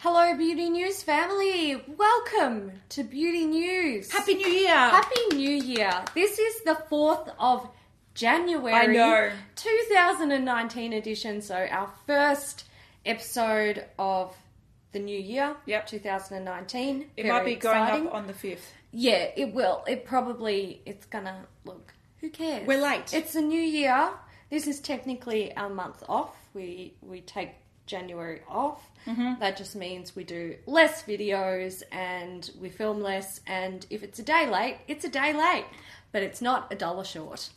Hello, Beauty News family. Welcome to Beauty News. Happy New Year! Happy New Year. This is the 4th of January. I know. 2019 edition. So, our first episode of the new year. Yep. 2019. It Very might be going exciting. up on the 5th. Yeah, it will. It probably, it's gonna, look, who cares? We're late. It's a new year. This is technically our month off. We, we take January off. Mm-hmm. That just means we do less videos and we film less. And if it's a day late, it's a day late. But it's not a dollar short.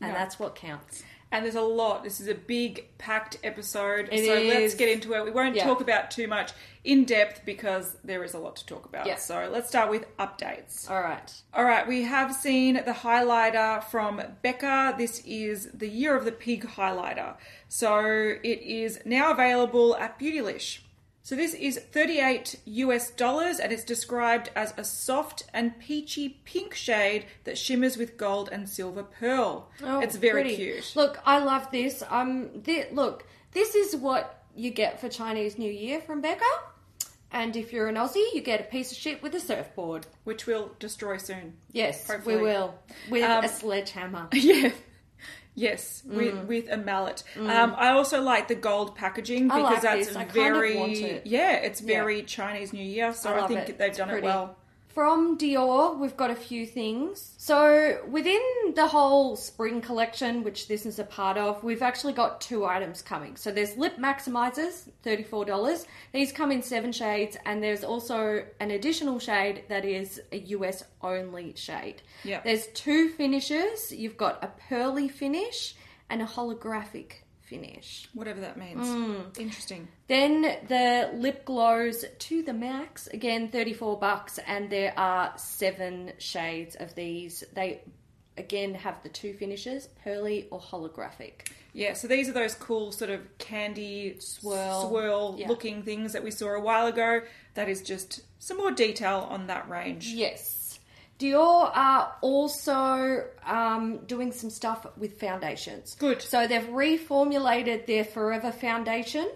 And No. that's what counts. And there's a lot. This is a big, packed episode. It so let's get into it. We won't Yeah. talk about too much in depth because there is a lot to talk about. Yeah. So let's start with updates. All right. All right, we have seen the highlighter from Becca. This is the Year of the Pig highlighter. So it is now available at Beautylish. So this is 38 US dollars and it's described as a soft and peachy pink shade that shimmers with gold and silver pearl. Oh, it's very pretty. cute. Look, I love this. Um, thi- look, this is what you get for Chinese New Year from Becca. And if you're an Aussie, you get a piece of shit with a surfboard. Which we'll destroy soon. Yes, Hopefully. we will. With Um, a sledgehammer. Yeah. Yes, with Mm. with a mallet. Um, I also like the gold packaging I because like that's this. I kind of very want it. yeah, it's very Chinese New Year. So I I, love think it. they've It's done pretty. it well. From Dior, we've got a few things. So, within the whole spring collection, which this is a part of, we've actually got two items coming. So, there's lip maximizers, $34. These come in seven shades, and there's also an additional shade that is a US only shade. Yeah. There's two finishes. You've got a pearly finish and a holographic finish. Whatever that means. Mm. Interesting. Then the lip glows to the max, again 34 bucks and there are seven shades of these. They again have the two finishes, pearly or holographic. Yeah, so these are those cool sort of candy Swirl. swirl Yeah. looking things that we saw a while ago. That is just some more detail on that range. Yes. Dior are also um, doing some stuff with foundations. Good. So they've reformulated their Forever Foundation.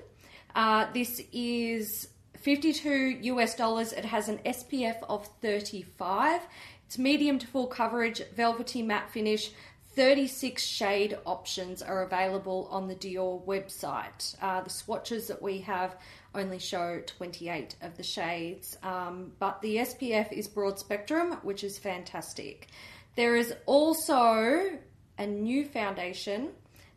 Uh, this is 52 US dollars. It has an SPF of 35. It's medium to full coverage, velvety matte finish. 36 shade options are available on the Dior website. Uh, the swatches that we have only show 28 of the shades, um, but the SPF is broad spectrum, which is fantastic. There is also a new foundation.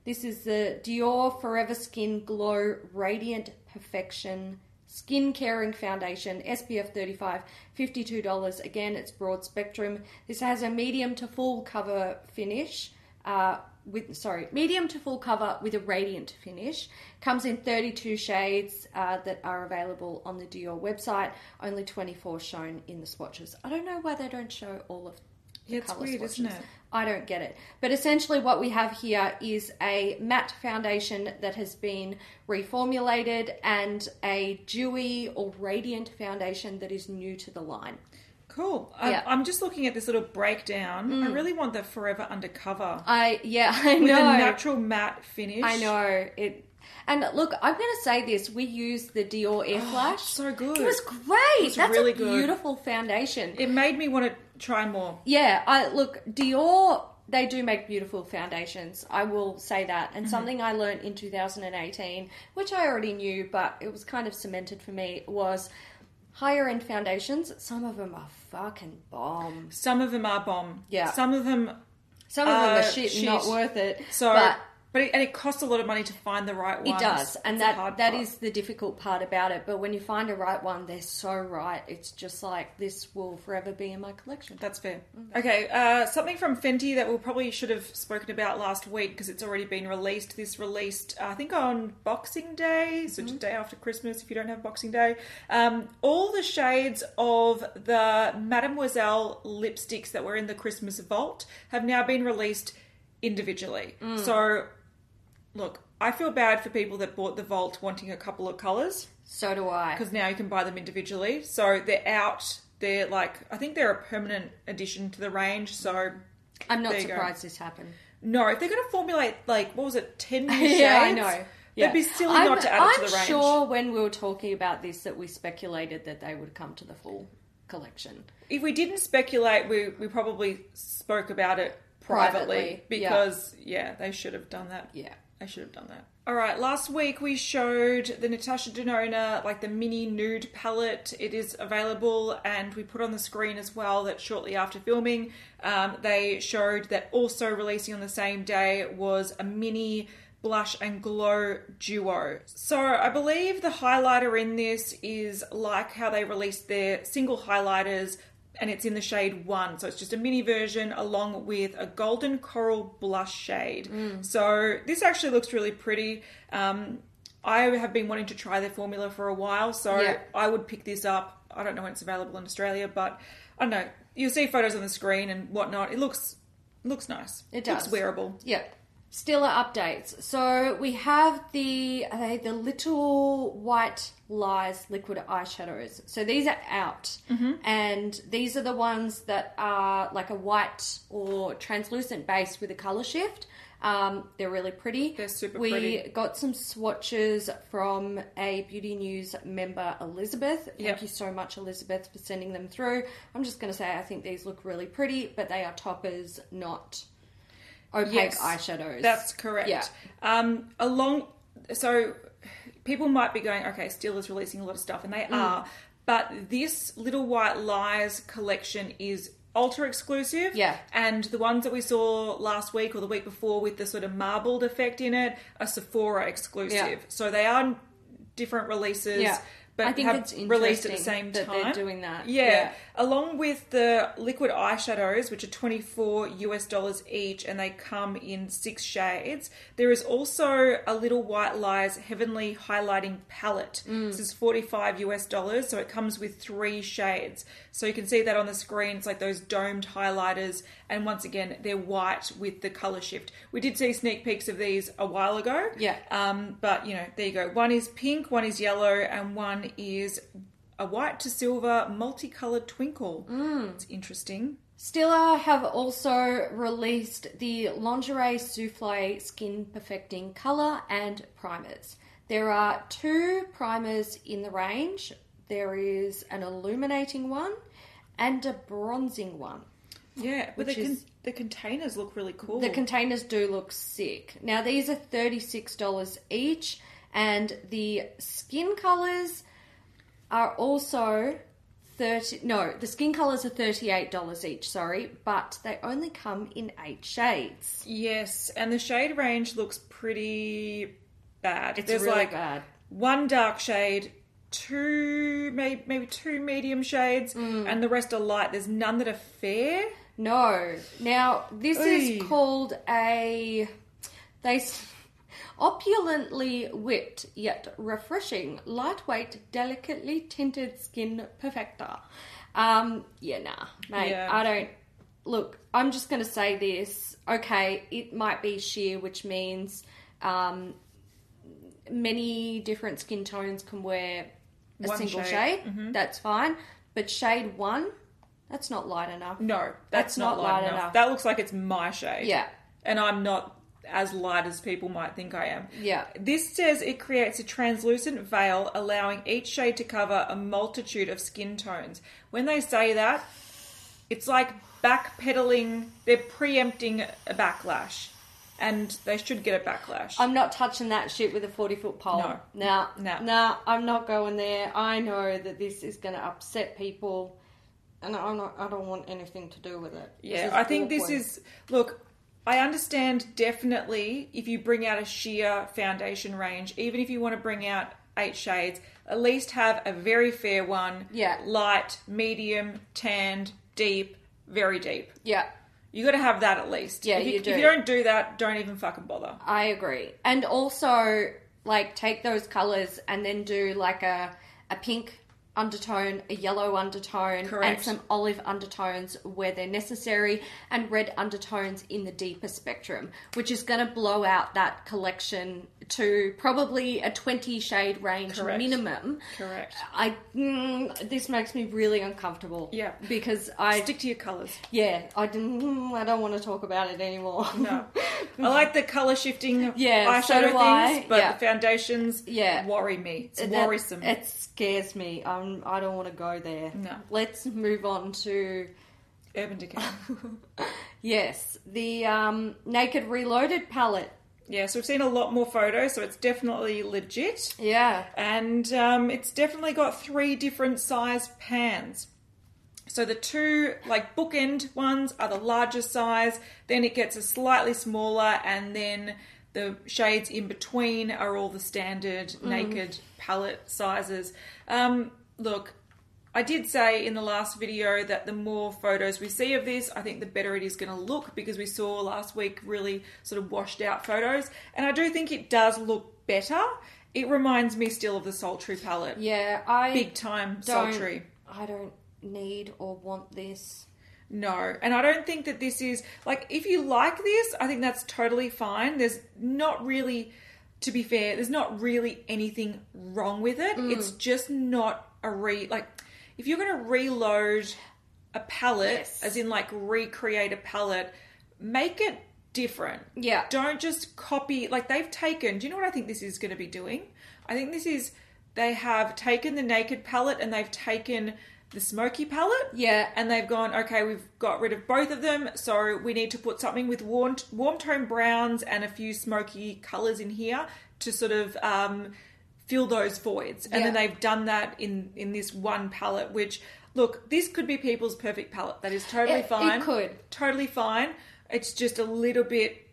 This is the Dior Forever Skin Glow Radiant Perfection Skin Caring Foundation, SPF 35, $52. Again, it's broad spectrum. This has a medium to full cover finish. Uh, with sorry, medium to full cover with a radiant finish. Comes in 32 shades uh, that are available on the Dior website. Only 24 shown in the swatches. I don't know why they don't show all of the Yeah, it's colour weird, swatches. isn't it? I don't get it. But essentially, what we have here is a matte foundation that has been reformulated and a dewy or radiant foundation that is new to the line. Cool. I, Yeah. Mm. I'm just looking at this little breakdown. I really want the Forever Undercover I yeah, I with know. a natural matte finish. I know it. And look, I'm going to say this: we used the Dior Air Flash. Oh, so good. It was great. was That's really a good. beautiful foundation. It made me want to try more. Yeah, I look Dior. They do make beautiful foundations. I will say that. And something I learned in 2018, which I already knew, but it was kind of cemented for me, was higher end foundations. Some of them are fucking bomb. Some of them are bomb. Yeah. Some of them Some of them are shit, and not worth it. So, but but it, and it costs a lot of money to find the right one. It does, and It's that that is the difficult part about it. But when you find a right one, they're so right. It's just like this will forever be in my collection. That's fair. Okay, uh, something from Fenty that we probably should have spoken about last week because it's already been released. This released, uh, I think, on Boxing Day, so just day after Christmas if you don't have Boxing Day. Um, all the shades of the Mattemoiselle lipsticks that were in the Christmas vault have now been released individually. So, look, I feel bad for people that bought the vault wanting a couple of colours So do I. because now you can buy them individually. So they're out. They're like I think they're a permanent addition to the range. So I'm not There you go. surprised this happened. no, if they're going to formulate like what was it, ten new shades? Yeah, I know. Yeah. They'd be silly I'm, not to add it I'm to the range. I'm sure when we were talking about this that we speculated that they would come to the full collection. If we didn't speculate, we, we probably spoke about it privately, Privately, yeah. because yeah. they should have done that. Yeah. They should have done that. All right, last week we showed the Natasha Denona, like the mini nude palette. It is available, and we put on the screen as well that shortly after filming, um, they showed that also releasing on the same day was a mini blush and glow duo. So I believe the highlighter in this is like how they released their single highlighters and it's in the shade one. So it's just a mini version along with a golden coral blush shade. So this actually looks really pretty. Um, I have been wanting to try their formula for a while, so Yeah. I would pick this up. I don't know when it's available in Australia, but I don't know. You'll see photos on the screen and whatnot. It looks looks nice. It Looks does. wearable. Yep. Stila updates. So we have the are they the little white lies liquid eyeshadows. So these are out, and these are the ones that are like a white or translucent base with a color shift. Um, they're really pretty. They're super we pretty. We got some swatches from a Beauty News member, Elizabeth. Thank Yep. you so much, Elizabeth, for sending them through. I'm just going to say I think these look really pretty, but they are toppers, not opaque Yes, eyeshadows. That's correct. Yeah. Um, along, so people might be going, okay, Stila is releasing a lot of stuff, and they Mm. are, but this Little White Lies collection is ultra exclusive. Yeah. And the ones that we saw last week or the week before with the sort of marbled effect in it are Sephora exclusive. Yeah. So they are different releases. Yeah. But I think have it's released at the same time. they're doing that. Yeah. Yeah. Along with the liquid eyeshadows, which are 24 US dollars each, and they come in six shades, there is also a Little White Lies Heavenly Highlighting Palette. Mm. This is 45 US dollars, so it comes with three shades. So you can see that on the screen. It's like those domed highlighters, and once again, they're white with the color shift. We did see sneak peeks of these a while ago. Yeah. Um, but you know, there you go. One is pink, one is yellow, and one is a white to silver multicolored twinkle. Mm. It's interesting. Stila have also released the Lingerie Souffle Skin Perfecting Colour and Primers. There are two primers in the range. There is an illuminating one and a bronzing one. Yeah, but the, con- is- the containers look really cool. The containers do look sick. Now these are $36 each and the skin colours are also 30 no, the skin colours are $38 each, sorry, but they only come in 8 shades. yes, and the shade range looks pretty bad. It's There's really like bad. one dark shade, two maybe maybe two medium shades, Mm. and the rest are light. There's none that are fair. No. Now, this Oy. is called a. They. Opulently whipped yet refreshing, lightweight, delicately tinted skin perfector. Um, yeah, nah, mate. Yeah. I don't. Look, I'm just going to say this. Okay, it might be sheer, which means um, many different skin tones can wear a One single shade. Mm-hmm. That's fine. But shade one, that's not light enough. No, that's, That's not, not light, light enough. enough. That looks like it's my shade. Yeah. and I'm not as light as people might think I am. Yeah. This says it creates a translucent veil, allowing each shade to cover a multitude of skin tones. When they say that, it's like backpedaling, they're preempting a backlash. And they should get a backlash. I'm not touching that shit with a 40 foot pole. No. Nah, No. nah, I'm not going there. I know that this is going to upset people, and I'm not. I don't want anything to do with it. Yeah, I think this is look. I understand definitely if you bring out a sheer foundation range, even if you want to bring out eight shades, at least have a very fair one. Yeah. light, medium, tanned, deep, very deep. Yeah, You got to have that at least. Yeah, if you do. If you don't do that, don't even fucking bother. I agree. And also, like, take those colors and then do like a a pink undertone, a yellow undertone, and some olive undertones where they're necessary, and red undertones in the deeper spectrum, which is going to blow out that collection to probably a 20 shade range Correct. minimum. Correct. I mm, this makes me really uncomfortable. Yeah. because I Stick to your colours. yeah I didn't mm, I don't want to talk about it anymore. No. I like the colour shifting Yeah, eyeshadow do things, I. but Yeah. the foundations Yeah. worry me. It's worrisome. It scares me. Um, I don't want to go there. No. Let's move on to Urban Decay. yes, the um, Naked Reloaded palette. yeah, so we've seen a lot more photos, so it's definitely legit. Yeah, And um, it's definitely got three different size pans. So the two like bookend ones are the larger size, then it gets a slightly smaller, and then the shades in between are all the standard naked palette sizes. Um, look, I did say in the last video that the more photos we see of this, I think the better it is going to look because we saw last week really sort of washed out photos, and I do think it does look better. It reminds me still of the Sultry palette, yeah. I big time. Sultry. I don't need or want this. No, and I don't think that this is like if you like this, I think that's totally fine. There's not really, to be fair, there's not really anything wrong with it. Mm. It's just not a re like if you're going to reload a palette, Yes. as in like recreate a palette, make it different. Yeah. Don't just copy like they've taken. Do you know what I think this is going to be doing? I think this is they have taken the naked palette and they've taken the smoky palette Yeah, and they've gone, okay, we've got rid of both of them, so we need to put something with warm, warm tone browns and a few smoky colours in here to sort of um, fill those voids. And then they've done that in in this one palette, which look, this could be people's perfect palette. That is totally It- it fine. could. totally fine. It's just a little bit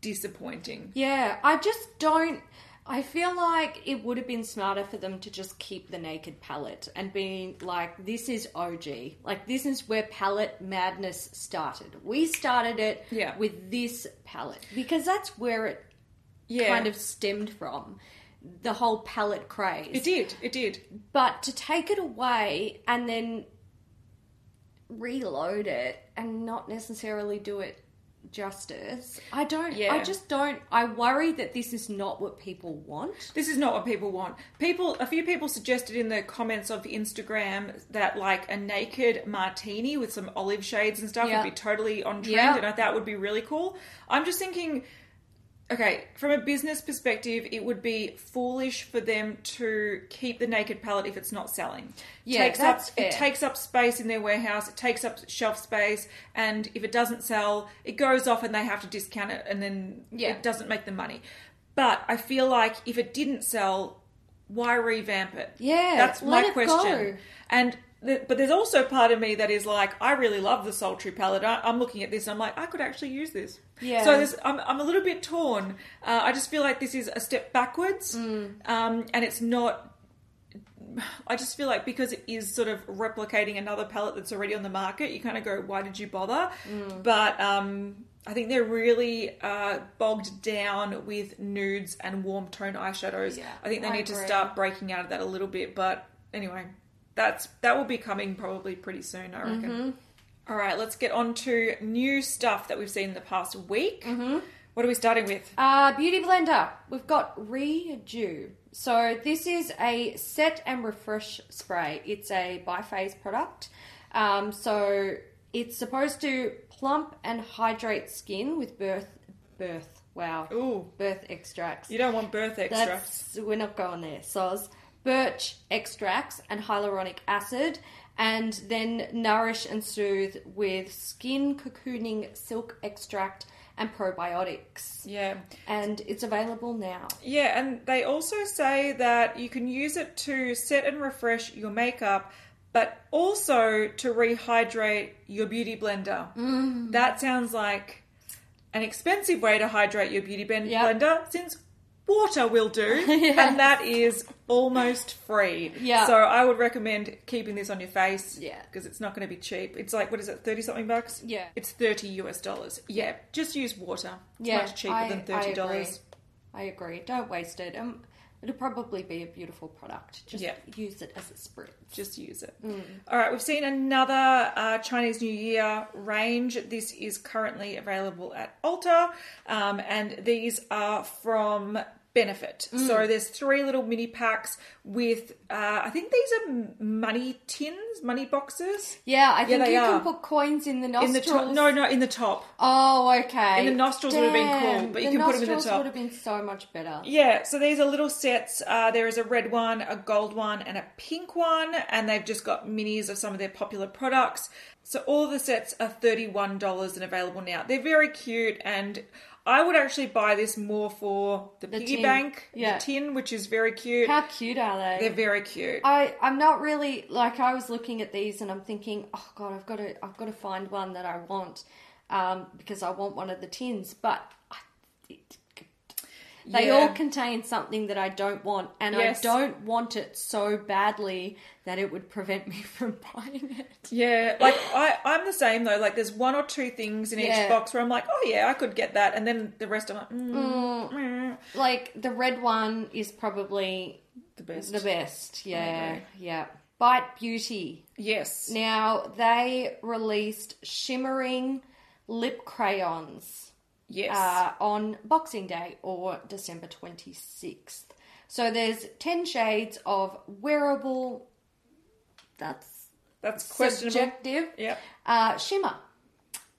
disappointing. yeah. I just don't. I feel like it would have been smarter for them to just keep the naked palette and be like, this is OG. Like, this is where palette madness started. We started it Yeah. with this palette because that's where it Yeah, kind of stemmed from. The whole palette craze. It did. It did. But to take it away and then reload it and not necessarily do it justice, I don't. Yeah. I just don't. I worry that this is not what people want. This is not what people want. People, a few people suggested in the comments of Instagram that like a naked martini with some olive shades and stuff Yeah. would be totally on trend, Yeah. and I thought would be really cool. I'm just thinking, okay, from a business perspective, it would be foolish for them to keep the naked palette if it's not selling. Yeah, takes that's up, fair. It takes up space in their warehouse. It takes up shelf space, and if it doesn't sell, it goes off, and they have to discount it, and then Yeah. it doesn't make the money. But I feel like if it didn't sell, why revamp it? Yeah, that's my question. go. And but there's also part of me that is like, I really love the sultry palette. I, I'm looking at this, and I'm like, I could actually use this. Yeah. So I'm, I'm a little bit torn. Uh, I just feel like this is a step backwards, Mm. um, and it's not. I just feel like because it is sort of replicating another palette that's already on the market, you kind of go, why did you bother? Mm. But um, I think they're really uh, bogged down with nudes and warm tone eyeshadows. Yeah, I think they I need to start breaking out of that a little bit. But anyway, that's that will be coming probably pretty soon, I reckon. Mm-hmm. All right, let's get on to new stuff that we've seen in the past week. Mm-hmm. What are we starting with? Uh, Beauty Blender. We've got Redo. So this is a set and refresh spray. It's a biphase product. Um, so it's supposed to plump and hydrate skin with birth birth. Wow. Ooh, Birth extracts. you don't want birth extracts. That's we're not going there. Soz. Birch extracts and hyaluronic acid, and then nourish and soothe with skin cocooning silk extract and probiotics. Yeah. And it's available now. Yeah, and they also say that you can use it to set and refresh your makeup, but also to rehydrate your beauty blender. Mm. That sounds like an expensive way to hydrate your beauty ben- Yep. blender since water will do, Yes. and that is almost free. Yeah. So I would recommend keeping this on your face. Yeah. Because it's not going to be cheap. It's like, what is it, 30 something bucks? Yeah. It's 30 US dollars. Yeah. Just use water. It's Yeah, much cheaper I- than $30. agree. I agree. Don't waste it. Um, It'll probably be a beautiful product. Just Yeah. use it as a spritz. just use it. Mm. All right, we've seen another uh, Chinese New Year range. This is currently available at Ulta, um, and these are from Benefit. Mm. So there's three little mini packs with, uh, I think these are money tins, money boxes. Yeah, I think you are. can put coins in the In nostrils. the top, no, no, in the top. Oh, okay. In the nostrils would have been cool, Damn, but you can put 'em in the top. would have been so much better. Yeah, so these are little sets. Uh, there is a red one, a gold one, and a pink one, and they've just got minis of some of their popular products. So all the sets are $31 and available now. They're very cute, and I would actually buy this more for the, piggy tin. bank, Yeah. the tin, which is very cute. How cute are they? They're very cute. I I'm not really like I was looking at these and I'm thinking, oh god, I've got to I've got to find one that I want um, because I want one of the tins, but I, it, they Yeah. all contain something that I don't want, and Yes. I don't want it so badly that it would prevent me from buying it. Yeah, like I, I'm the same though. Like there's one or two things in Yeah. each box where I'm like, oh yeah, I could get that, and then the rest I'm like, mm, mm, Like the red one is probably the best. the best. Yeah, yeah. Bite Beauty. Yes. Now they released shimmering lip crayons. Yes. uh, on Boxing Day or December 26th. So there's 10 shades of wearable, that's That's questionable. subjective, Yeah. uh, shimmer.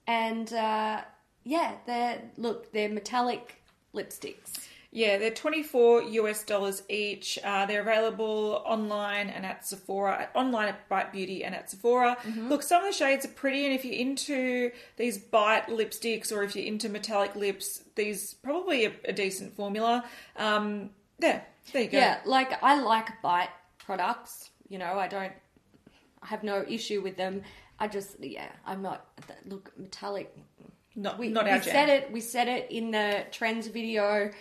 And uh, yeah, they're, look, they're metallic lipsticks. Yeah, they're 24 US dollars each. Uh, they're available online and at Sephora, online at Bite Beauty and at Sephora. Look, some of the shades are pretty, and if you're into these Bite lipsticks or if you're into metallic lips, these probably a, a decent formula. Um, there, there you go. Yeah, like I like Bite products. You know, I don't, I have no issue with them. I just, yeah, I'm not, look, metallic Not, we, not we our jam. said it. We said it in the trends video.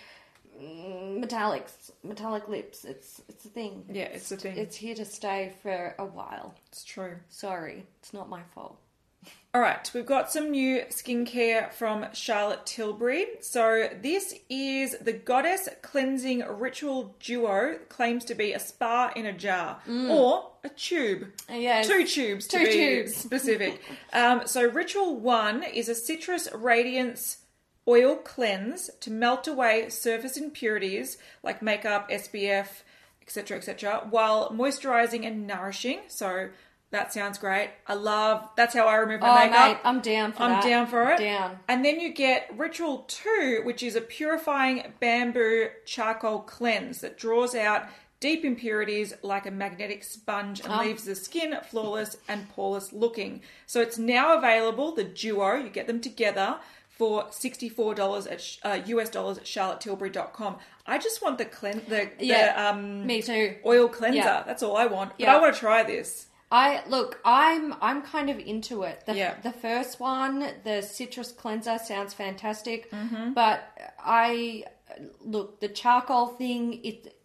Mm, Metallics, metallic lips. It's it's a thing. Yeah, it's a thing. It's here to stay for a while. It's true. Sorry, it's not my fault. All right, we've got some new skincare from Charlotte Tilbury. So this is the Goddess Cleansing Ritual Duo. Claims to be a spa in a jar or a tube. Yes. Two tubes to Two be tubes. specific. um, so Ritual One is a citrus radiance oil cleanse to melt away surface impurities like makeup, SPF, etc., etc., while moisturizing and nourishing. So that sounds great. I love. That's how I remove my Oh, makeup. mate, I'm down for it. I'm that. down for it. Down. And then you get Ritual 2, which is a purifying bamboo charcoal cleanse that draws out deep impurities like a magnetic sponge and Oh. leaves the skin flawless and poreless looking. So it's now available, the duo, you get them together for $64 at sh- uh, US dollars at charlottetilbury.com. I just want the clean the, Yeah, the um Me too. oil cleanser. Yeah. That's all I want. But Yeah. I want to try this. I look. I'm I'm kind of into it. The, Yeah. the first one, the citrus cleanser, sounds fantastic. Mm-hmm. But I look the charcoal thing. It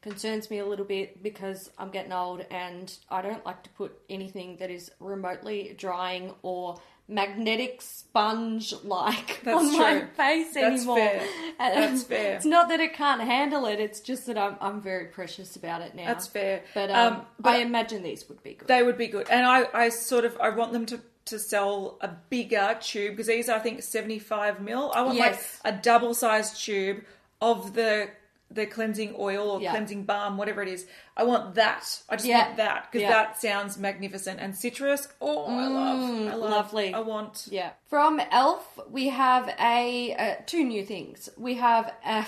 concerns me a little bit because I'm getting old and I don't like to put anything that is remotely drying or magnetic sponge like That's on my true. face That's anymore. fair. That's fair. It's not that it can't handle it. It's just that I'm I'm very precious about it now. That's fair. But um, Um, but- I imagine these would be good. They would be good, and I, I sort of, I want them to to sell a bigger tube because these are, I think, seventy five mil. I want Yes. like a double sized tube of the the cleansing oil or Yeah. cleansing balm, whatever it is. I want that. I just Yeah. want that because Yeah. that sounds magnificent. And citrus, oh, I love, I love, Mm, lovely. I want. Yeah. From Elf, we have a uh, two new things. We have a,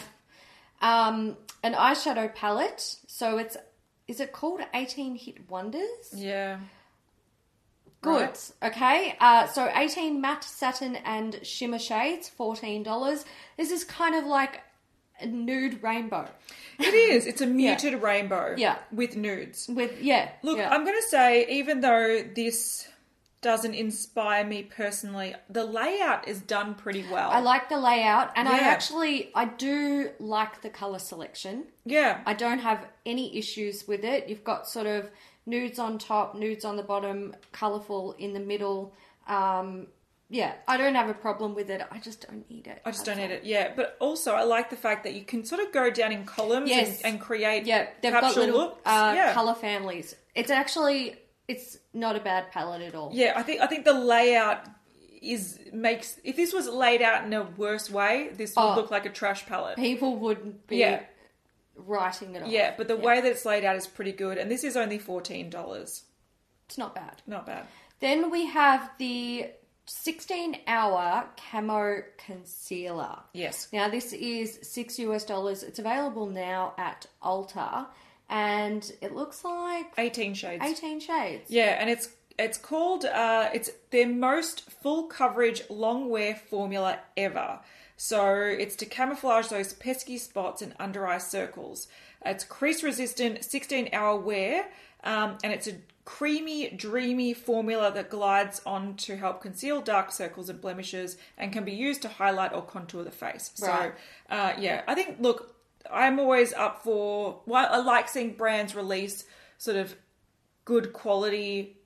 um, an eyeshadow palette. So it's is it called 18 Hit Wonders? Yeah, Good. Right. Okay. Uh, so 18 matte satin and shimmer shades, $14. This is kind of like a nude rainbow. it is. It's a muted rainbow. Yeah. with nudes. With yeah. Look, yeah. I'm going to say, even though this doesn't inspire me personally, the layout is done pretty well. I like the layout and I actually I do like the color selection. yeah, I don't have any issues with it. You've got sort of nudes on top, nudes on the bottom, colourful in the middle. Um, yeah, I don't have a problem with it. I just don't need it. I just don't need it. Yeah, but also I like the fact that you can sort of go down in columns Yes. and, and create Yeah, they've capsule got little looks. uh, yeah. color families. It's actually it's not a bad palette at all. Yeah, I think I think the layout is makes if this was laid out in a worse way, this would Oh. look like a trash palette. People wouldn't be Yeah. writing it off. Yeah, but the way that it's laid out is pretty good, and this is only fourteen dollars. it's not bad. Not bad. Then we have the 16 hour camo concealer. Yes. Now this is six US dollars. It's available now at Ulta, and it looks like Eighteen shades. 18 shades. Yeah, and it's it's called uh, it's their most full coverage long wear formula ever. So it's to camouflage those pesky spots and under eye circles. It's crease resistant, 16 hour wear, um, and it's a creamy, dreamy formula that glides on to help conceal dark circles and blemishes and can be used to highlight or contour the face. Right. So, uh, yeah, I think, look, I'm always up for, well, I like seeing brands release sort of good quality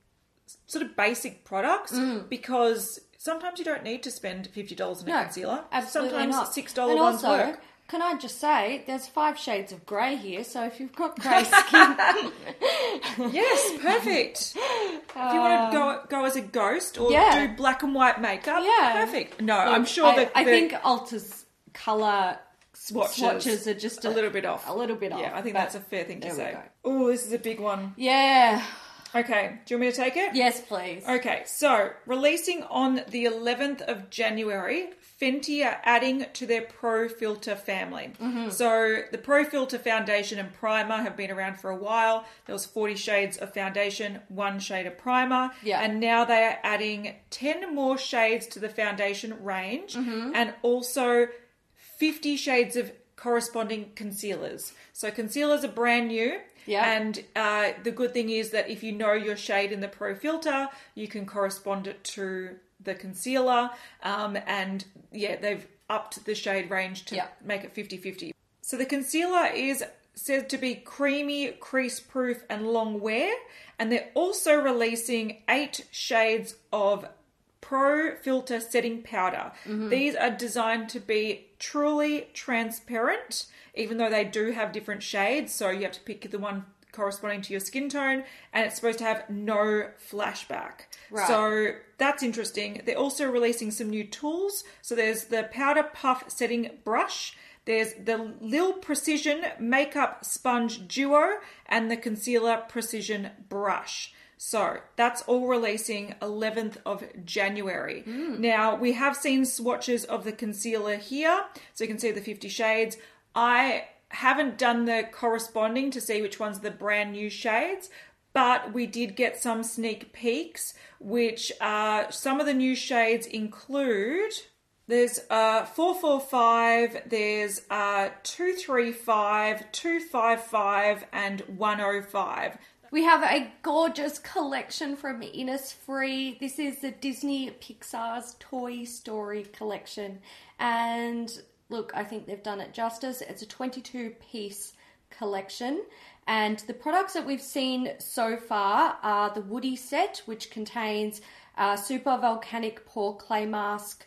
sort of basic products Mm. because sometimes you don't need to spend fifty dollars on a No, concealer. absolutely sometimes not. six dollar And ones also, work. Can I just say, there's five shades of grey here, so if you've got grey skin, Yes, perfect. if you want to go go as a ghost or Um, Yeah. do black and white makeup, Yeah. perfect. No, I'm sure I, that I the think Ulta's colour swatches, swatches are just a little bit off. A little bit off. Yeah, I think that's a fair thing to say. Oh, this is a big one. Yeah. Okay, do you want me to take it? Yes, please. Okay, so releasing on the 11th of January, Fenty are adding to their Pro Filter family. Mm-hmm. So the Pro Filter foundation and primer have been around for a while. There was 40 shades of foundation, one shade of primer, Yeah. and now they are adding 10 more shades to the foundation range Mm-hmm. and also 50 shades of corresponding concealers. So concealers are brand new. Yeah. And uh, the good thing is that if you know your shade in the Pro Filter, you can correspond it to the concealer. Um, and yeah, they've upped the shade range to Yeah. make it 50 50. So the concealer is said to be creamy, crease proof, and long wear. And they're also releasing eight shades of Pro Filter Setting Powder. These are designed to be truly transparent, even though they do have different shades. So you have to pick the one corresponding to your skin tone, and it's supposed to have no flashback. Right. So that's interesting. They're also releasing some new tools. So there's the Powder Puff Setting Brush. There's the Lil Precision Makeup Sponge Duo and the Concealer Precision Brush. So that's all releasing 11th of January. Now we have seen swatches of the concealer here, so you can see the 50 shades. I haven't done the corresponding to see which ones are the brand new shades, but we did get some sneak peeks, which uh, some of the new shades include. There's uh, 445, there's uh, 235, 255, and 105. We have a gorgeous collection from Innisfree. This is the Disney Pixar's Toy Story collection. And look, I think they've done it justice. It's a 22 piece collection. And the products that we've seen so far are the Woody set, which contains super volcanic pore clay mask,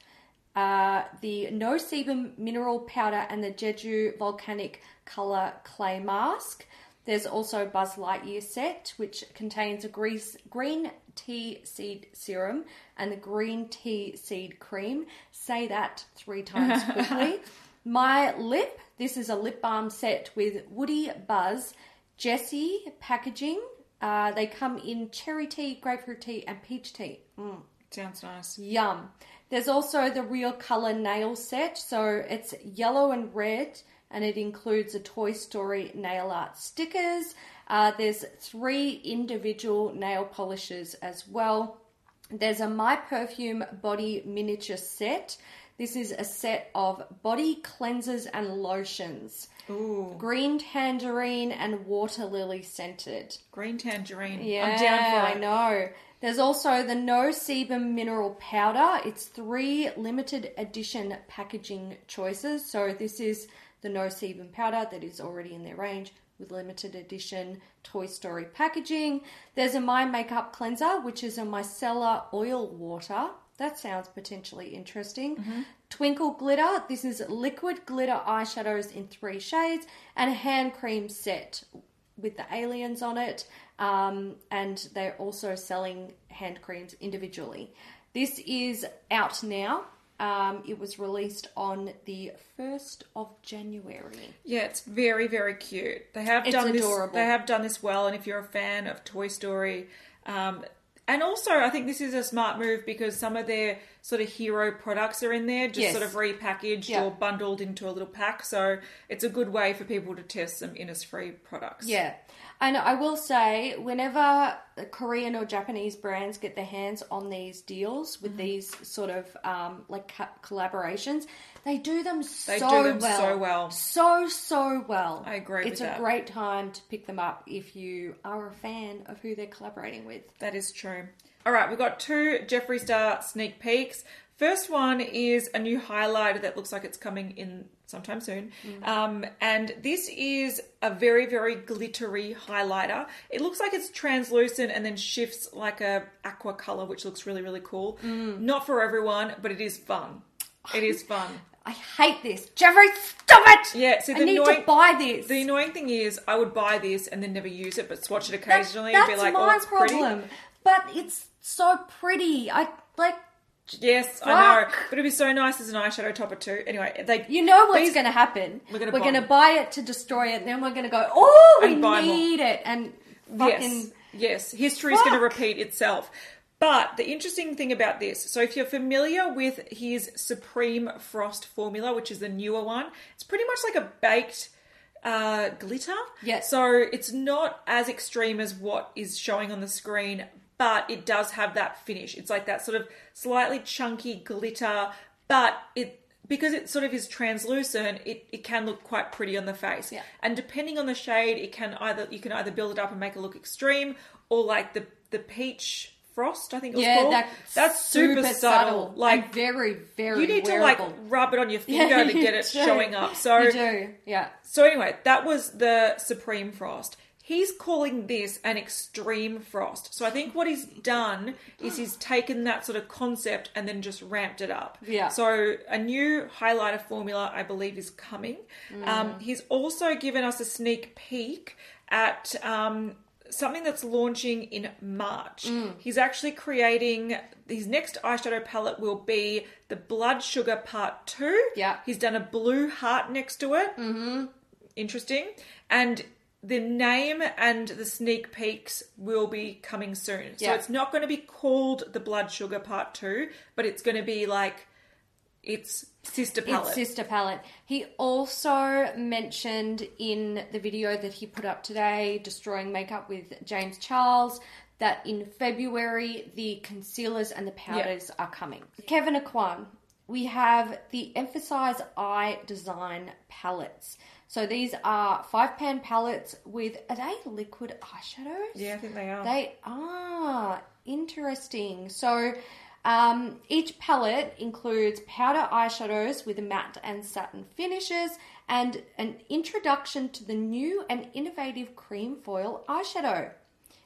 uh, the No Sebum mineral powder, and the Jeju volcanic color clay mask. There's also Buzz Lightyear set, which contains a grease, green tea seed serum and the green tea seed cream. Say that three times quickly. My lip. This is a lip balm set with Woody Buzz, Jessie packaging. Uh, they come in cherry tea, grapefruit tea, and peach tea. Mm. Sounds nice. Yum. There's also the Real Color nail set. So it's yellow and red, and it includes a Toy Story nail art stickers. Uh, there's three individual nail polishes as well. There's a My Perfume body miniature set. This is a set of body cleansers and lotions. Ooh, Green tangerine and water lily scented. green tangerine. Yeah, I'm down for it. I know. There's also the No Sebum mineral powder. It's three limited edition packaging choices. So this is the No Sebum powder that is already in their range with limited edition Toy Story packaging. There's a My Makeup cleanser, which is a micellar oil water. That sounds potentially interesting. Mm-hmm. Twinkle Glitter. This is liquid glitter eyeshadows in three shades and a hand cream set with the aliens on it. Um, and they're also selling hand creams individually. This is out now. Um, it was released on the 1st of January. Yeah, it's very very cute. They have It's done adorable. this. They have done this well, and if you're a fan of Toy Story, um, and also I think this is a smart move because some of their sort of hero products are in there, just Yes. sort of repackaged Yeah. or bundled into a little pack. So it's a good way for people to test some Innisfree products. Yeah. And I will say, whenever Korean or Japanese brands get their hands on these deals with these sort of um, like co- collaborations, they do them They so do them well. so well. So, so well. I agree with It's that. a great time to pick them up if you are a fan of who they're collaborating with. That is true. All right, we've got two Jeffree Star sneak peeks. First one is a new highlighter that looks like it's coming in sometime soon. Um, and this is a very, very glittery highlighter. It looks like it's translucent and then shifts like a aqua color, which looks really, really cool. Not for everyone, but it is fun. It is fun. I hate this. Jeffree, stop it! Yeah, see, I need annoying- to buy this. The annoying thing is, I would buy this and then never use it, but swatch it occasionally that's and be like, "Oh, it's pretty." problem. But it's so pretty. I like. Yes, I know, but it'd be so nice as an eyeshadow topper too. Anyway, they You know what's these- going to happen. We're gonna buy going to them. buy it to destroy it, and then we're going to go, oh, we And buy more. need it, and Yes, fucking yes, history is going to Fuck. repeat itself. But the interesting thing about this, so if you're familiar with his Supreme Frost formula, which is the newer one, it's pretty much like a baked uh, glitter. Yes. So it's not as extreme as what is showing on the screen, but it does have that finish. It's like that sort of slightly chunky glitter, but it because it sort of is translucent, it, it can look quite pretty on the face. Yeah. And depending on the shade, it can either you can either build it up and make it look extreme, or like the the peach frost, I think it was yeah, called. that's, That's super, subtle. Like and very, very. you need wearable. to like rub it on your finger to you get it do. showing up. So you do, yeah. so anyway, that was the Supreme Frost. He's calling this an extreme frost. So I think what he's done is he's taken that sort of concept and then just ramped it up. Yeah. So a new highlighter formula, I believe, is coming. Um, he's also given us a sneak peek at um, something that's launching in March. He's actually creating his next eyeshadow palette will be the Blood Sugar Part Two. Yeah. He's done a blue heart next to it. Mm-hmm. Interesting. And the name and the sneak peeks will be coming soon. So Yeah. it's not going to be called the Blood Sugar Part 2, but it's going to be like its sister palette. It's sister palette. He also mentioned in the video that he put up today, Destroying Makeup with James Charles, that in February the concealers and the powders are coming. Kevyn Aucoin, we have the Emphasize Eye Design palettes. So these are five pan palettes with are they liquid eyeshadows? yeah, I think they are. They are interesting. So, um, each palette includes powder eyeshadows with matte and satin finishes and an introduction to the new and innovative cream foil eyeshadow.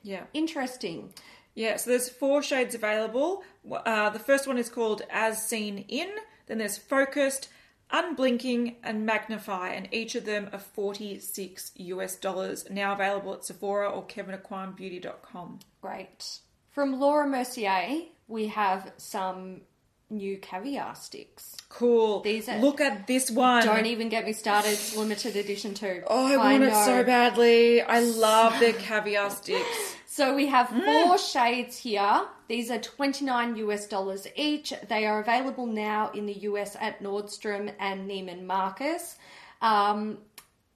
yeah. Interesting. Yeah, so there's four shades available. Uh, the first one is called As Seen In, then there's Focused, Unblinking, and Magnify, and each of them are 46 US dollars. Now available at Sephora or KevynAucoinBeauty.com. Great. From Laura Mercier, we have some new caviar sticks. Cool. These are- Look at this one. Don't even get me started. Limited edition too. Oh, I want it so badly. I love their caviar sticks. So we have Mm. four shades here. These are 29 US dollars each. They are available now in the US at Nordstrom and Neiman Marcus. Um,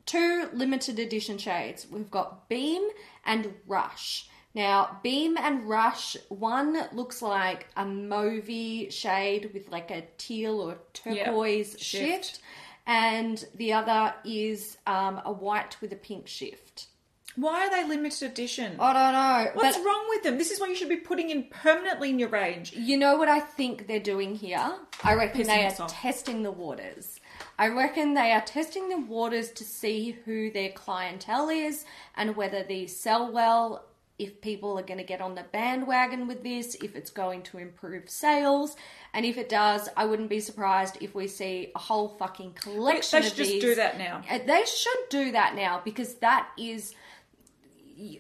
two limited edition shades. We've got Beam and Rush. Now, Beam and Rush, one looks like a mauvey shade with like a teal or turquoise shift. shift, and the other is um, a white with a pink shift. Why are they limited edition? I don't know. What's but wrong with them? This is what you should be putting in permanently in your range. You know what I think they're doing here? I reckon Pissing they are off. testing the waters. I reckon they are testing the waters to see who their clientele is and whether these sell well if people are going to get on the bandwagon with this, if it's going to improve sales, and if it does, I wouldn't be surprised if we see a whole fucking collection They should just do that now. Uh, They should do that now because that is.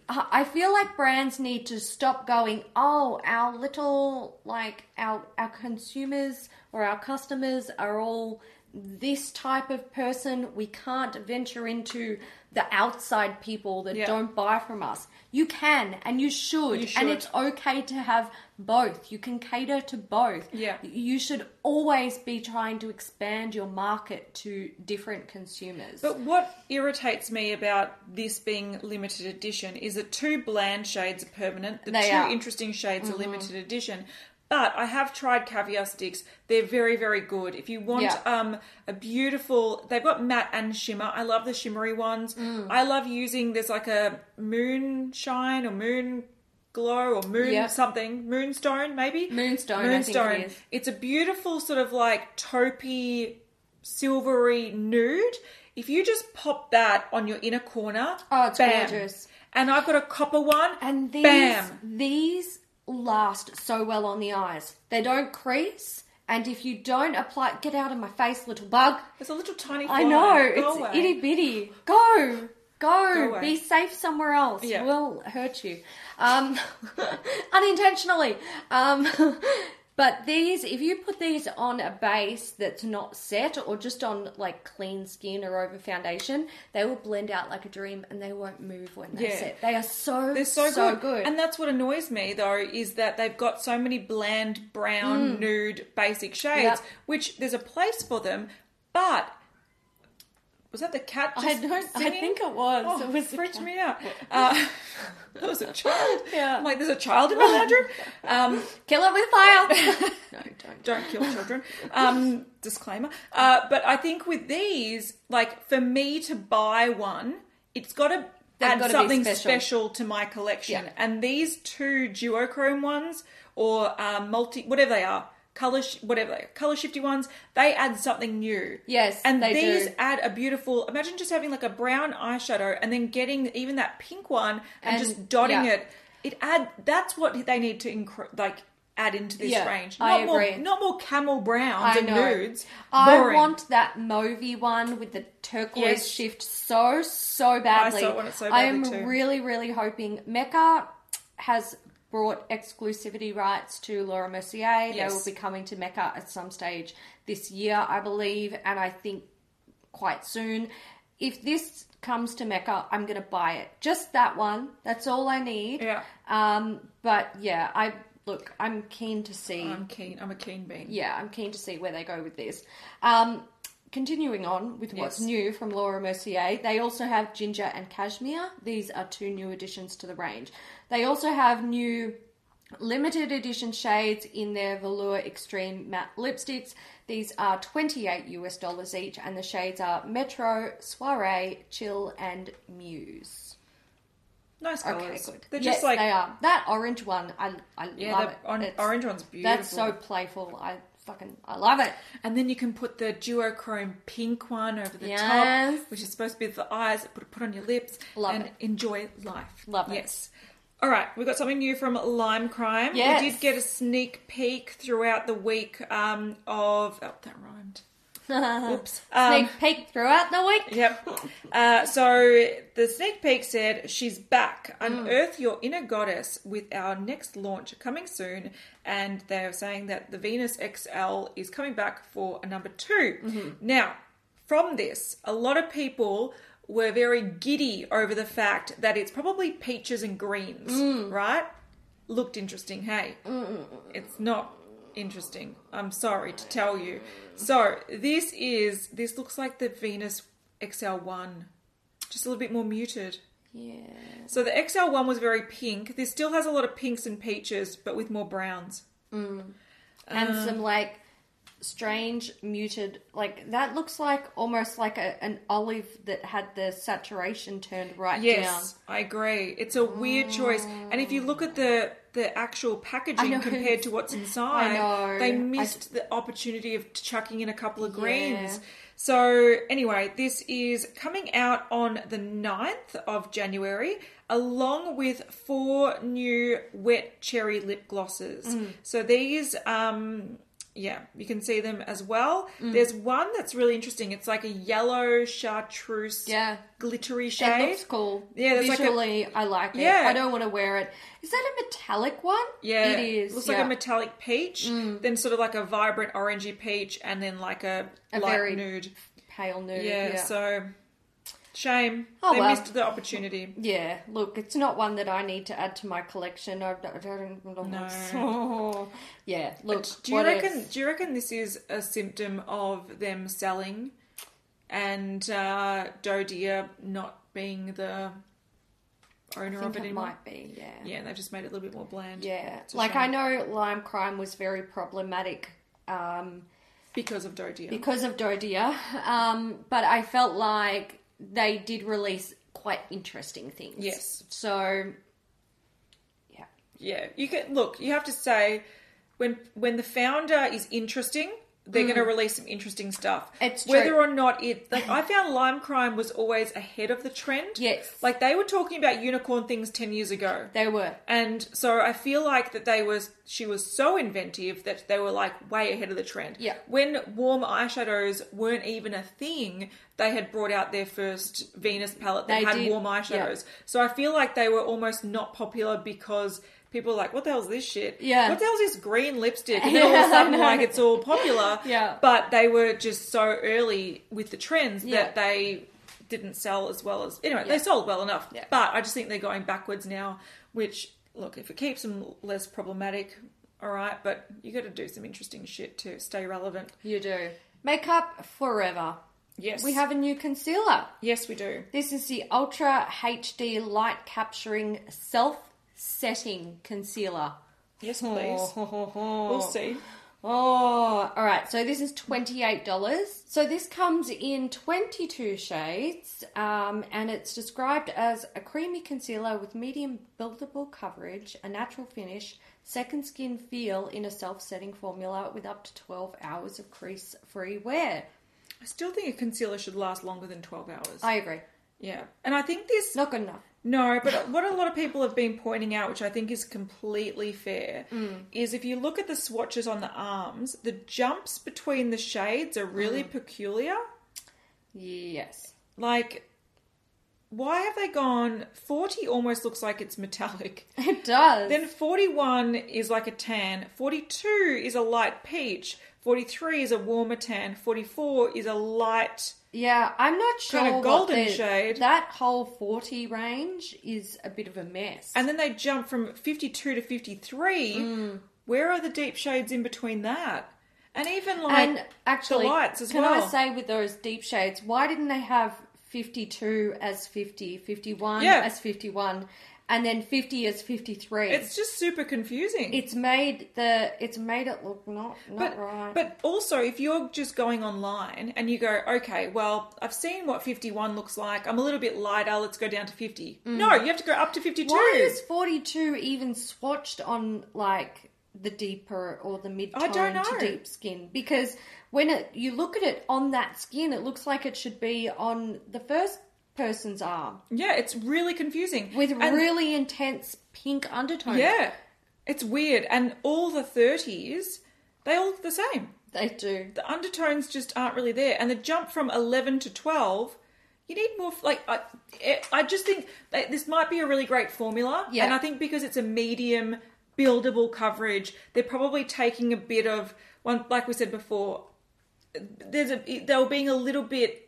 I feel like brands need to stop going, oh, our little, like, our, our consumers or our customers are all this type of person. We can't venture into the outside people that Yeah. don't buy from us. You can and you should, You And it's okay to have both. You can cater to both. Yeah. You should always be trying to expand your market to different consumers. But what irritates me about this being limited edition is that two bland shades are permanent, the They two are. Mm-hmm. interesting shades are limited edition. But I have tried caviar sticks. They're very, very good. If you want Yeah. um, a beautiful, they've got matte and shimmer. I love the shimmery ones. Mm. I love using. There's like a moonshine or moon glow or moon Yeah. something moonstone maybe Moonstone, I think it moonstone it's a beautiful sort of like taupey silvery nude if you just pop that on your inner corner Oh, it's bam. gorgeous. and i've got a copper one And these bam these last so well on the eyes. They don't crease, and if you don't apply, get out of my face, little bug. It's a little tiny I know Go it's away. itty bitty. Go, go, Go be safe somewhere else. Yeah. We'll hurt you, um, unintentionally. Um, but these, if you put these on a base that's not set or just on like clean skin or over foundation, they will blend out like a dream and they won't move when they Yeah. set. They are so They're so, so good. And that's what annoys me though, is that they've got so many bland, brown, nude, basic shades, Mm. Yep. which there's a place for them, but was that the cat I don't. I think it was. Oh, it was freaked me out. Uh, that was a child. Yeah. I'm like, there's a child in my bedroom. Um, Kill it with fire. no, don't. don't kill children. Um, disclaimer. Uh, but I think with these, like for me to buy one, it's got to add something special. special. to my collection. Yeah. And these two duochrome ones or um, multi, whatever they are, color, sh- whatever color shifty ones, they add something new. Yes, and these do. add a beautiful. Imagine just having like a brown eyeshadow and then getting even that pink one and, And- just dotting yeah. it. It add that's what they need to incre- like add into this Yeah, range. I Not more, agree. not more camel browns I and nudes. I Boring. want that mauvey one with the turquoise Yes. shift so so badly. so want it so badly I am too. really really hoping Mecca has brought exclusivity rights to Laura Mercier. They will be coming to Mecca at some stage this year, I believe, and I think quite soon. If this comes to Mecca, I'm going to buy it. Just that one. That's all I need. Yeah. Um, but yeah, I look. I'm keen to see. I'm keen. I'm a keen bean. yeah, I'm keen to see where they go with this. Um, continuing on with what's Yes. new from Laura Mercier, they also have ginger and cashmere. These are two new additions to the range. They also have new limited edition shades in their Velour Extreme matte lipsticks. These are 28 US dollars each, and the shades are Metro, Soiree, Chill, and Muse. Nice Okay, colours. good. They're yes, just like they are. That orange one, I, I yeah, love the it. on- orange one's beautiful. That's so playful. I fucking, I love it. And then you can put the duochrome pink one over the Yes. top, which is supposed to be for the eyes. Put put on your lips Love and it. enjoy life. Love it. Yes. All right, we've got something new from Lime Crime. Yes. We did get a sneak peek throughout the week um, of. Oh, that rhymed. Oops. Um, Sneak peek throughout the week. Yep. Uh, so the sneak peek said she's back. Unearth your inner goddess with our next launch coming soon. And they're saying that the Venus XL is coming back for a number 2 Mm-hmm. Now, from this, a lot of people were very giddy over the fact that it's probably peaches and greens, Mm. right? Looked interesting, hey? It's not interesting. I'm sorry to tell you. So this is this looks like the Venus XL1, just a little bit more muted. Yeah. So the XL1 was very pink. This still has a lot of pinks and peaches, but with more browns. And Um, some like strange muted like that looks like almost like a, an olive that had the saturation turned right down. Yes, I agree. It's a weird choice. And if you look at the the actual packaging compared to what's inside, they I- missed the opportunity of chucking in a couple of greens. Yeah. So anyway, this is coming out on the 9th of January along with four new wet cherry lip glosses. Mm. So these um yeah, you can see them as well. Mm. There's one that's really interesting. It's like a yellow chartreuse Yeah. glittery It shade. looks cool. Yeah, there's like a- visually, I like it. Yeah. I don't want to wear it. Is that a metallic one? Yeah, it is. Looks yeah. Mm. like a metallic peach, then sort of like a vibrant orangey peach, and then like a, A light nude. pale nude. Yeah, Yeah. so shame Oh, they well. missed the opportunity. Yeah, look, it's not one that I need to add to my collection. I don't. I don't No. yeah, look. Do you reckon? else? Do you reckon this is a symptom of them selling, and uh, Doe Deere not being the owner of it it anymore? might be. Yeah. Yeah, they've just made it a little bit more bland. Yeah. Like shame. I know lime crime was very problematic. Um, because of Doe Deere. because of Doe Deere. Um, but I felt like they did release quite interesting things. Yes. So, yeah. Yeah, you can look. You have to say when when the founder is interesting, they're going to release some interesting stuff. Mm. It's whether true. or not it. Like I found Lime Crime was always ahead of the trend. Yes. like they were talking about unicorn things ten years ago. They were. And so I feel like that they was she was so inventive that they were like way ahead of the trend. Yeah. When warm eyeshadows weren't even a thing, they had brought out their first Venus palette that They had did, warm yeah. eyeshadows. So I feel like they were almost not popular because people were like, "What the hell's this shit? Yeah. What the hell's this green lipstick?" And then all of a sudden, like it's all popular. Yeah. But they were just so early with the trends Yeah. that they didn't sell as well as anyway. Yeah. They sold well enough. Yeah. But I just think they're going backwards now. Which look, if it keeps them less problematic, all right. But you got to do some interesting shit to stay relevant. You do. Makeup forever. Yes, We have a new concealer. Yes, we do. This is the Ultra HD Light Capturing Self Setting Concealer. Yes, please. Oh, We'll see. Oh, all right. So this is $28. So this comes in 22 shades, um, and it's described as a creamy concealer with medium buildable coverage, a natural finish, second skin feel in a self setting formula with up to 12 hours of crease free wear. I still think a concealer should last longer than twelve hours. I agree. yeah, and I think this Not good enough. No, but what a lot of people have been pointing out, which I think is completely fair, Mm. is if you look at the swatches on the arms, the jumps between the shades are really Mm. peculiar. Yes. Like, why have they gone 40 almost looks like it's metallic. It does. Then 41 is like a tan, 42 is a light peach, 43 is a warmer tan, 44 is a light. Yeah, I'm not sure. Kinda what golden the- shade. That whole 40 range is a bit of a mess. And then they jump from 52 to 53. Mm. Where are the deep shades in between that? And even like And actually, the lights as can well. I say with those deep shades, why didn't they have 52 as 50, 51 Yeah. as 51, and then 50 is 53? it's just super confusing. it's made the it's made it look not not but, right. but also, if you're just going online and you go, okay, well, I've seen what 51 looks like. I'm a little bit lighter. Let's go down to 50. No, you have to go up to 52. Mm. why is 42 even swatched on like the deeper or the mid I don't tone to know. deep skin? Because when it you look at it on that skin, it looks like it should be on the first person's arm yeah, it's really confusing. with And- really intense pink undertones. Yeah, it's weird. And all the 30s, they all look the same. They do. the undertones just aren't really there and the jump from 11 to 12 you need more like i, I just think this might be a really great formula Yeah. and i think because it's a medium buildable coverage they're probably taking a bit of one like we said before there's a they were being a little bit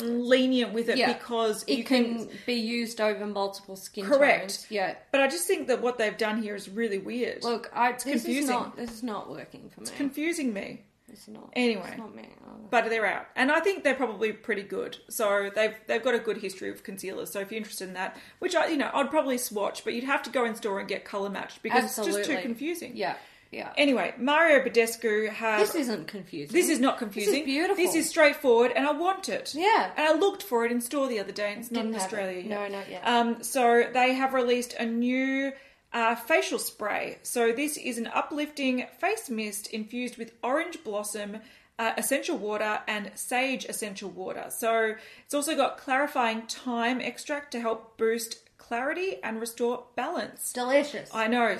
lenient with it Yeah. because It can, can be used over multiple skin Correct. tones. Yeah. but i just think that what they've done here is really weird Look, I, is confusing. not this is not working for me. It's confusing me it's not. Anyway. it's not me. But they're out, and I think they're probably pretty good. So they've they've got a good history of concealers. So if you're interested in that, which I you know I'd probably swatch, but you'd have to go in store and get color matched because it's just too confusing. Yeah. Yeah. Anyway, Mario Badescu has. This isn't confusing. This is not confusing. This is beautiful. This is straightforward, and I want it. Yeah. And I looked for it in store the other day, and it's not Didn't in have it. Australia yet. No, not yet. Um, so they have released a new uh, facial spray. So this is an uplifting face mist infused with orange blossom. Uh, essential water and sage essential water. So it's also got clarifying thyme extract to help boost clarity and restore balance. delicious. I know.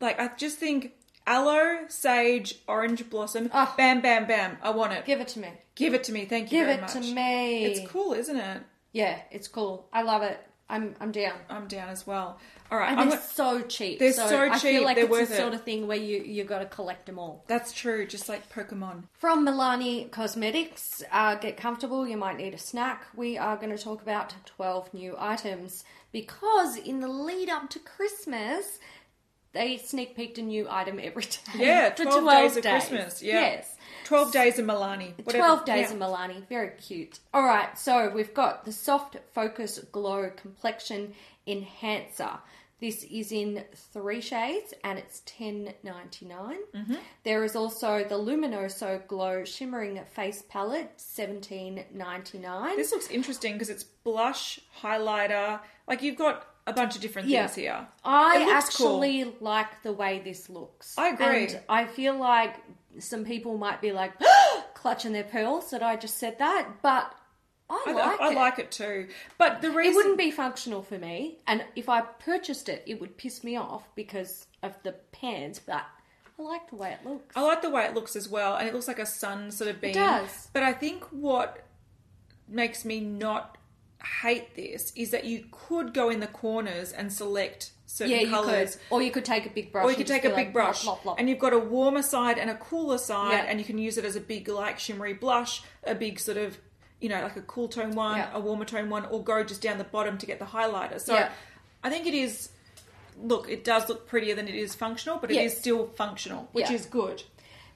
Like, I just think aloe, sage, orange blossom. Oh. Bam, bam, bam. I want it. Give it to me. Give it to me. Thank you Give very it much. to me. It's cool, isn't it? Yeah, it's cool. I love it. I'm I'm down. I'm down as well. All right. And I'm they're so cheap. They're so I cheap, feel like they're it's worth the it. sort of thing where you you got to collect them all. That's true, just like Pokemon. From Milani Cosmetics, uh, get comfortable. You might need a snack. We are going to talk about twelve new items because in the lead up to Christmas. They sneak peeked a new item every day. Yeah, for 12, days of Christmas. Yeah. Yes. 12 days of Milani. Whatever. 12 days Yeah. of Milani. Very cute. All right, so we've got the Soft Focus Glow Complexion Enhancer. This is in three shades and it's ten ninety nine. Mm-hmm. There is also the Luminoso Glow Shimmering Face Palette, seventeen ninety nine. This looks interesting because it's blush, highlighter. Like you've got a bunch of different things here. I It looks cool. actually like the way this looks. I agree. And I feel like some people might be like clutching their pearls that I just said that, but I I, like I it. like it too. But the reason It wouldn't be functional for me, and if I purchased it, it would piss me off because of the pants. But I like the way it looks. I like the way it looks as well, and it looks like a sun sort of beam. does. But I think what makes me not hate this is that you could go in the corners and select certain yeah, colors. or you could take a big brush. Or you could take a big like, brush, and you've got a warmer side and a cooler side, Yeah. and you can use it as a big, like shimmery blush, a big sort of, you know, like a cool tone one, Yeah. a warmer tone one, or go just down the bottom to get the highlighter. So. I think it is. Look, it does look prettier than it is functional, but it Yes. is still functional, which is good.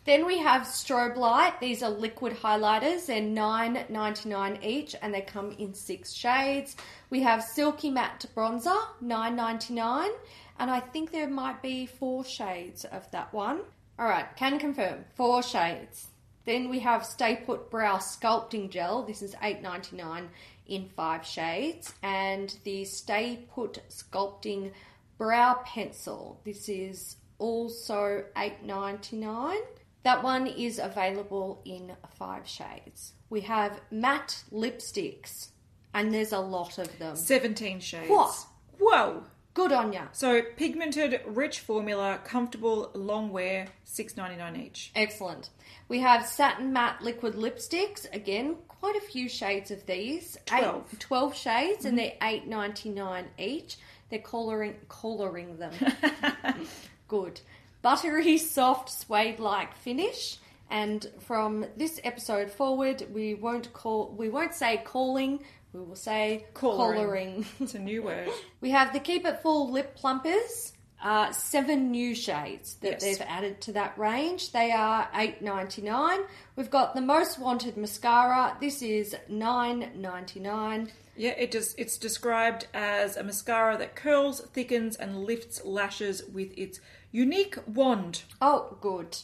Then we have strobe light. These are liquid highlighters. They're nine ninety nine each, and they come in six shades. We have silky matte bronzer, nine ninety nine, and I think there might be four shades of that one. All right, can confirm four shades. Then we have Stay Put Brow Sculpting Gel. This is eight ninety nine in five shades, and the Stay Put Sculpting Brow Pencil. This is also eight ninety nine. That one is available in five shades. We have matte lipsticks, and there's a lot of them. 17 shades. What? Whoa! Good on ya. So pigmented, rich formula, comfortable, long wear, six ninety nine each. Excellent. We have satin matte liquid lipsticks. Again, quite a few shades of these. Twelve. Eight, 12 shades, and mm-hmm. they're eight ninety nine each. They're coloring collaring them. Good. Buttery, soft, suede like finish. And from this episode forward, we won't call we won't say calling, we will say Collaring. collaring. It's a new word. We have the Keep It Full lip plumpers. Uh, seven new shades that Yes. they've added to that range. They are eight ninety nine. We've got the most wanted mascara. This is nine ninety nine. Yeah, it just it's described as a mascara that curls, thickens, and lifts lashes with its unique wand. Oh, good.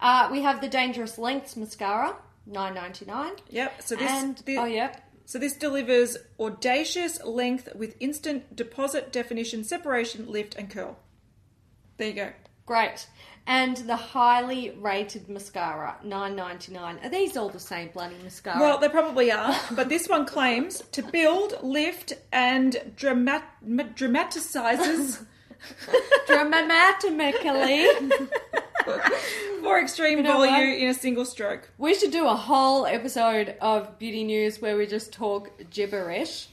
Uh, we have the Dangerous Lengths mascara, nine ninety nine. Yep. So this, And oh yep, so this delivers audacious length with instant deposit, definition, separation, lift, and curl. There you go. great. And the highly rated mascara, nine ninety nine. Are these all the same bloody mascara? Well, they probably are, but this one claims to build, lift, and dramat- dramatizes dramatically. for extreme know volume what? in a single stroke. We should do a whole episode of beauty news where we just talk gibberish,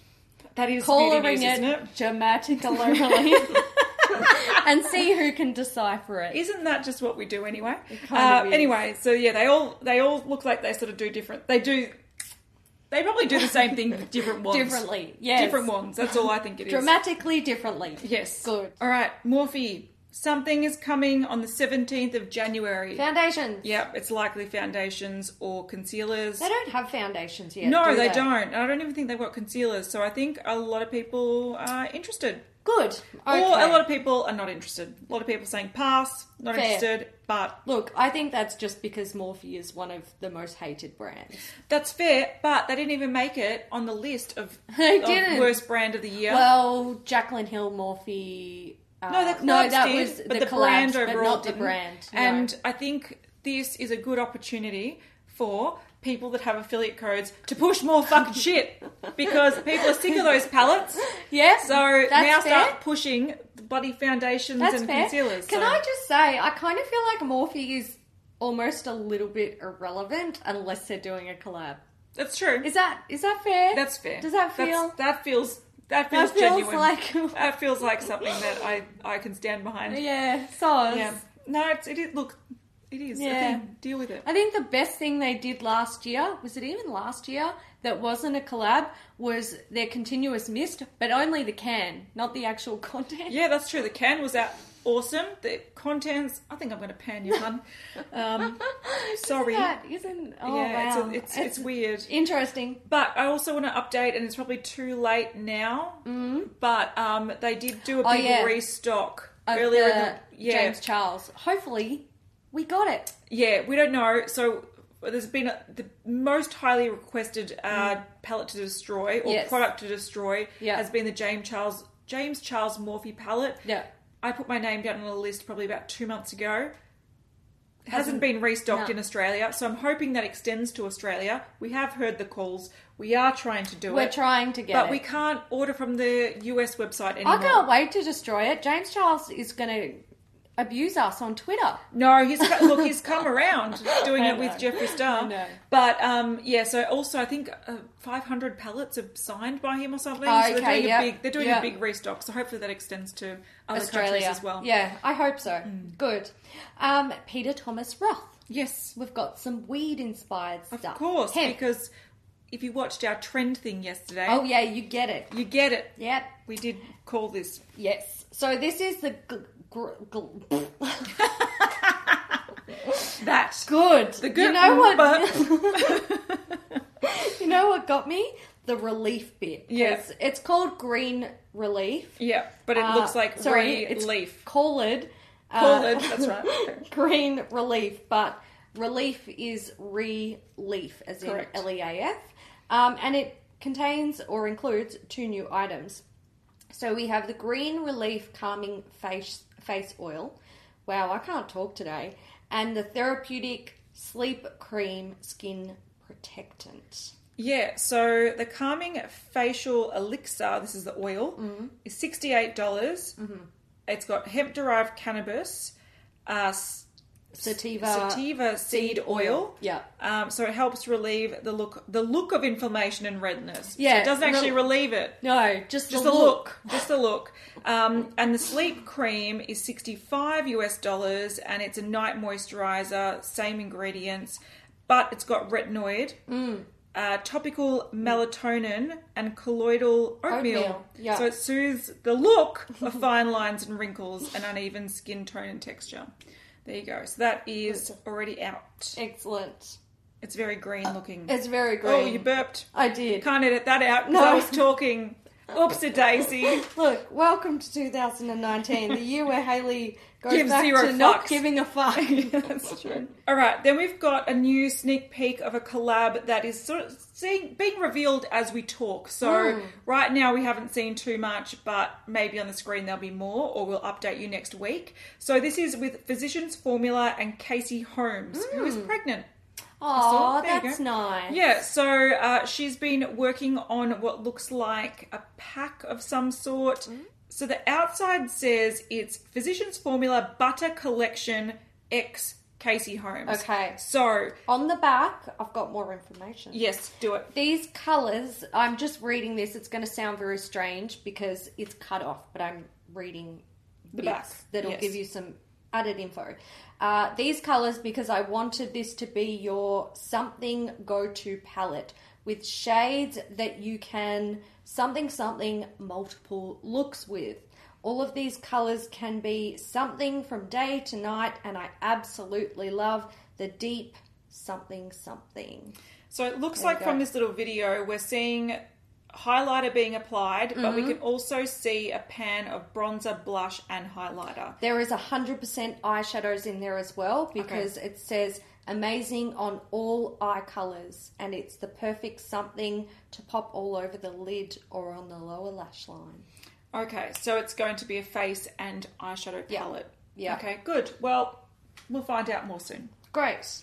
That is beauty collaring news, it, isn't it? dramatically, and see who can decipher it. Isn't that just what we do anyway? kind of Uh, is. anyway, so yeah, they all they all look like they sort of do different. They do. They probably do the same thing with different wands. Differently, yes. Different wands. That's all I think it is. Dramatically differently. Yes. Good. All right, Morphe. Something is coming on the seventeenth of January. Foundations. Yep, it's likely foundations or concealers. They don't have foundations yet. no, do they, don't. I don't even think they've got concealers. So I think a lot of people are interested. Good. Okay. Or a lot of people are not interested. A lot of people saying pass, not Fair. interested. But Look, I think that's just because Morphe is one of the most hated brands. that's fair. But they didn't even make it on the list of, of worst brand of the year. Well, Jaclyn Hill Morphe. Uh, no, the no, that did, was but the, the, collabs, brand but not the brand. no. And I think this is a good opportunity for people that have affiliate codes to push more fucking shit because people are sick of those palettes. yeah, So that's now fair. start pushing the bloody foundations That's and fair. concealers. Can so- I just say, I kind of feel like Morphe is almost a little bit irrelevant unless they're doing a collab. That's true. Is that is that fair? That's fair. Does that That's- feel? that feels that feels, That feels genuine. like- that feels like something that I I can stand behind. yeah, so Yeah. No, it's, it is. Look, it is. Yeah. Deal with it. I think the best thing they did last year, was it even last year, that wasn't a collab, was their continuous mist, but only the can, not the actual content. Yeah, that's true. The can was out awesome. The contents. I think I'm going to pan you, hun. Um, sorry. Isn't that, isn't, oh yeah, wow. it's, a, it's it's weird. Interesting. But I also want to update, and it's probably too late now. Mm. But um, they did do a Oh, big yeah. restock Of earlier in the the yeah James Charles. Hopefully, we got it. Yeah, we don't know. So there's been a, the most highly requested uh, palette to destroy or Mm. Yes. product to destroy Yeah. has been the James Charles James Charles Morphe palette. Yeah. I put my name down on a list probably about two months ago. It Hasn't- hasn't been restocked no. in Australia, so I'm hoping that extends to Australia. We have heard the calls. We are trying to do it. We're it, trying to get it. but it. we can't order from the US website anymore. I can't wait to destroy it. James Charles is going to abuse us on Twitter. No, he's look, he's come around doing it with. Jeffree Star. But um, yeah, so also I think uh, 500 pallets are signed by him or something. Oh, so they're okay, doing yeah. a big, they're doing Yeah. a big restock. So hopefully that extends to other Australia countries as well. Yeah, I hope so. Good. Um, Peter Thomas Roth. Yes, We've got some weed inspired stuff. of course, Hemp. because if you watched our trend thing yesterday, Oh yeah, you get it. you get it. Yep. We did call this. Yes. So this is the g- gr- gl- That. good. The You good know what? but- you know what got me? The relief bit. 'Cause Yeah. It's called green releaf. yeah, but it Uh, looks like sorry, re it's. Called. Call it. That's right. green releaf, but relief is relief, as in L E A F, um, and it contains or includes two new items. So we have the green releaf calming face face oil. Wow, I can't talk today, and the therapeutic sleep cream skin protectant. Yeah, so the calming facial elixir, this is the oil, Mm-hmm. is $68. dollars It's got hemp derived cannabis, uh, Sativa, sativa seed oil. Yeah. Um, so it helps relieve the look the look of inflammation and redness. So Yeah, it doesn't actually rel- relieve it. No, just, Just the the look. look. Just the look. Um, and the sleep cream is 65 US dollars and it's a night moisturizer, same ingredients, but it's got retinoid, Mm. uh, topical melatonin, and colloidal oatmeal. Oatmeal, yeah. So it soothes the look of fine lines and wrinkles and uneven skin tone and texture. There you go. So that is already out. Excellent. It's very green uh, looking. It's very oh, green. Oh, you burped. I did. Can't edit that out because No. I was talking. Oops, Oopsie daisy. Look, welcome to 2019, the year where Haley goes Gives back zero to not giving a fuck. That's true. All right, then we've got a new sneak peek of a collab that is sort of seeing, being revealed as we talk. So Hmm. right now we haven't seen too much, but maybe on the screen there'll be more, or we'll update you next week. So this is with Physicians Formula and Casey Holmes, who is pregnant. Oh, that's nice. Yeah, so uh, she's been working on what looks like a pack of some sort. Mm-hmm. So the outside says it's Physicians Formula Butter Collection X Casey Holmes. Okay. So, On the back, I've got more information. yes, do it. These colours, I'm just reading this. It's going to sound very strange because it's cut off, but I'm reading The back, that'll yes. give you some added info. Uh, these colours, because I wanted this to be your something go to palette with shades that you can something something multiple looks with. All of these colours can be something from day to night, and I absolutely love the deep something something. So it looks There like from this little video, we're seeing highlighter being applied, but Mm-hmm. we can also see a pan of bronzer, blush, and highlighter. There is 100% eyeshadows in there as well because it says amazing on all eye colours and it's the perfect something to pop all over the lid or on the lower lash line. Okay, so it's going to be a face and eyeshadow Yeah. palette. Yeah. Okay, good. Well, we'll find out more soon. Great.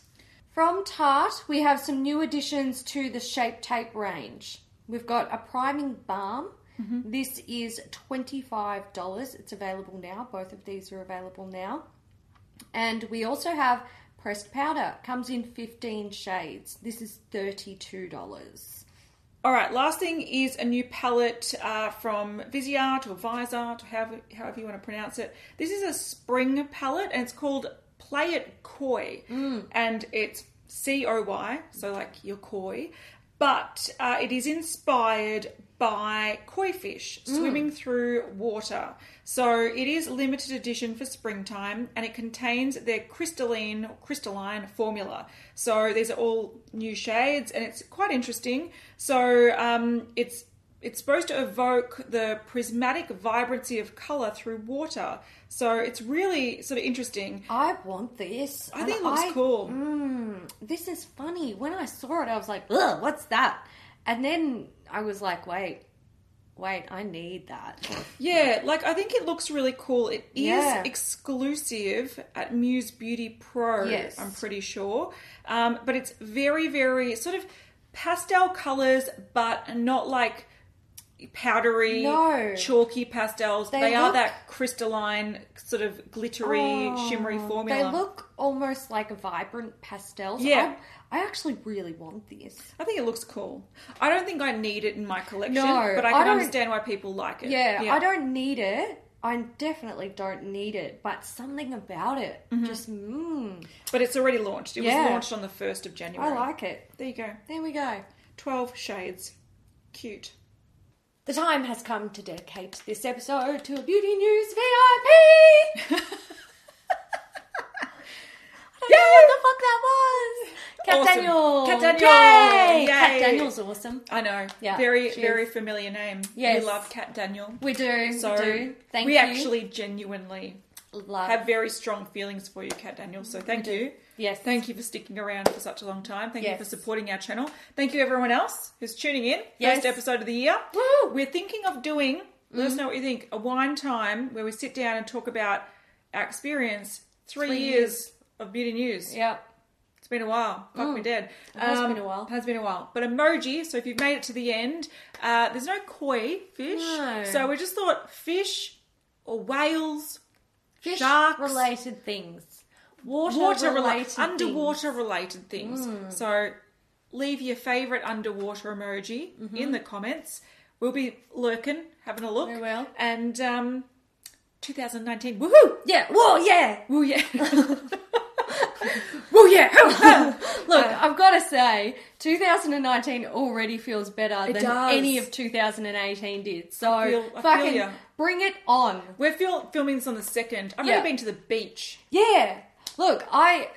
From Tarte, we have some new additions to the Shape Tape range. We've got a priming balm. Mm-hmm. This is $25. It's available now. Both of these are available now. And we also have pressed powder. Comes in 15 shades. This is $32. All right, last thing is a new palette uh, from Viseart or Visart, however, however you want to pronounce it. This is a spring palette and it's called Play It Koi. And it's C O Y, so like you're koi. But uh, it is inspired by koi fish swimming through water. So it is limited edition for springtime and it contains their crystalline crystalline formula. So these are all new shades and it's quite interesting. So um, it's it's supposed to evoke the prismatic vibrancy of color through water. So it's really sort of interesting. I want this. I And think it looks I- cool. Mm, this is funny. When I saw it, I was like, ugh, what's that? And then I was like, wait, wait, I need that. Yeah, like I think it looks really cool. It is Yeah. exclusive at Muse Beauty Pro, Yes. I'm pretty sure. Um, but it's very, very sort of pastel colors, but not like powdery, No. chalky pastels. They, They are that crystalline, sort of glittery, Oh, shimmery formula. They look almost like vibrant pastels. Yeah. I, I actually really want this. I think it looks cool. I don't think I need it in my collection, No, but I I can don't- understand why people like it. Yeah, I don't need it. I definitely don't need it, but something about it just, mm, But it's already launched. It Yeah. was launched on the 1st of January. I like it. There you go. There we go. 12 shades. Cute. The time has come to dedicate this episode to a Beauty News VIP. I know what the fuck that was. Cat Awesome. Daniel. Kat Daniel. Yay. Cat Daniel's awesome. I know. Yeah, very, very is. familiar name. Yes. We love Cat Daniel. We do. So we do. Thank we you. We actually genuinely love. have very strong feelings for you, Cat Daniel. So thank you. yes. Thank you for sticking around for such a long time. Thank you for supporting our channel. Thank you everyone else who's tuning in. Yes. First episode of the year. Woo! We're thinking of doing, let Mm. us know what you think, a wine time where we sit down and talk about our experience. Three, Three years, of beauty news. Yep. It's been a while. Fuck me dead. Mm. It has been a while. Has been a while. But emoji. So if you've made it to the end, uh, there's no koi fish. No. So we just thought fish or whales, Fish sharks, related things. Water, water related things. underwater related things. Mm. So leave your favorite underwater emoji in the comments. We'll be lurking, having a look. Mm-hmm. We will. And um, 2019. Woohoo! Yeah. Whoa. Yeah. Woo yeah. Yeah. Look, I've got to say, 2019 already feels better than does. any of 2018 did. So, I feel- I fucking ya. bring it on. We're fil- filming this on the second. I've Yeah. only been to the beach. Yeah. Look, I.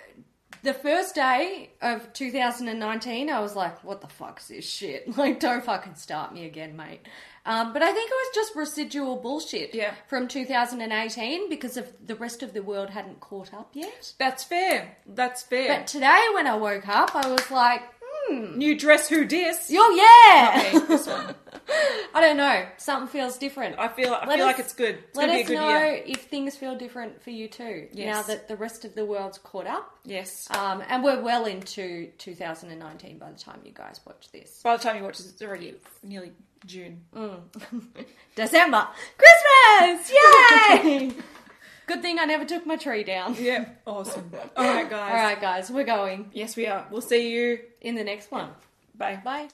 The first day of 2019, I was like, what the fuck's this shit? Like, don't fucking start me again, mate. Um, but I think it was just residual bullshit Yeah. from 2018 because of the rest of the world hadn't caught up yet. That's fair. That's fair. But today, when I woke up, I was like, hmm, New dress who dis? oh yeah! This one. I don't know. Something feels different. I feel I Let feel us- like it's good. It's Let gonna be a us good know year. if things feel different for you too. Yes. Now that the rest of the world's caught up, Yes. um, and we're well into 2019 by the time you guys watch this. By the time you watch this, it's already nearly June. Mm. December, Christmas! Yay! Good thing I never took my tree down. Yeah. Awesome. All right, guys. All right, guys, we're going Yes, we are. We'll see you. in the next one. Bye. Bye.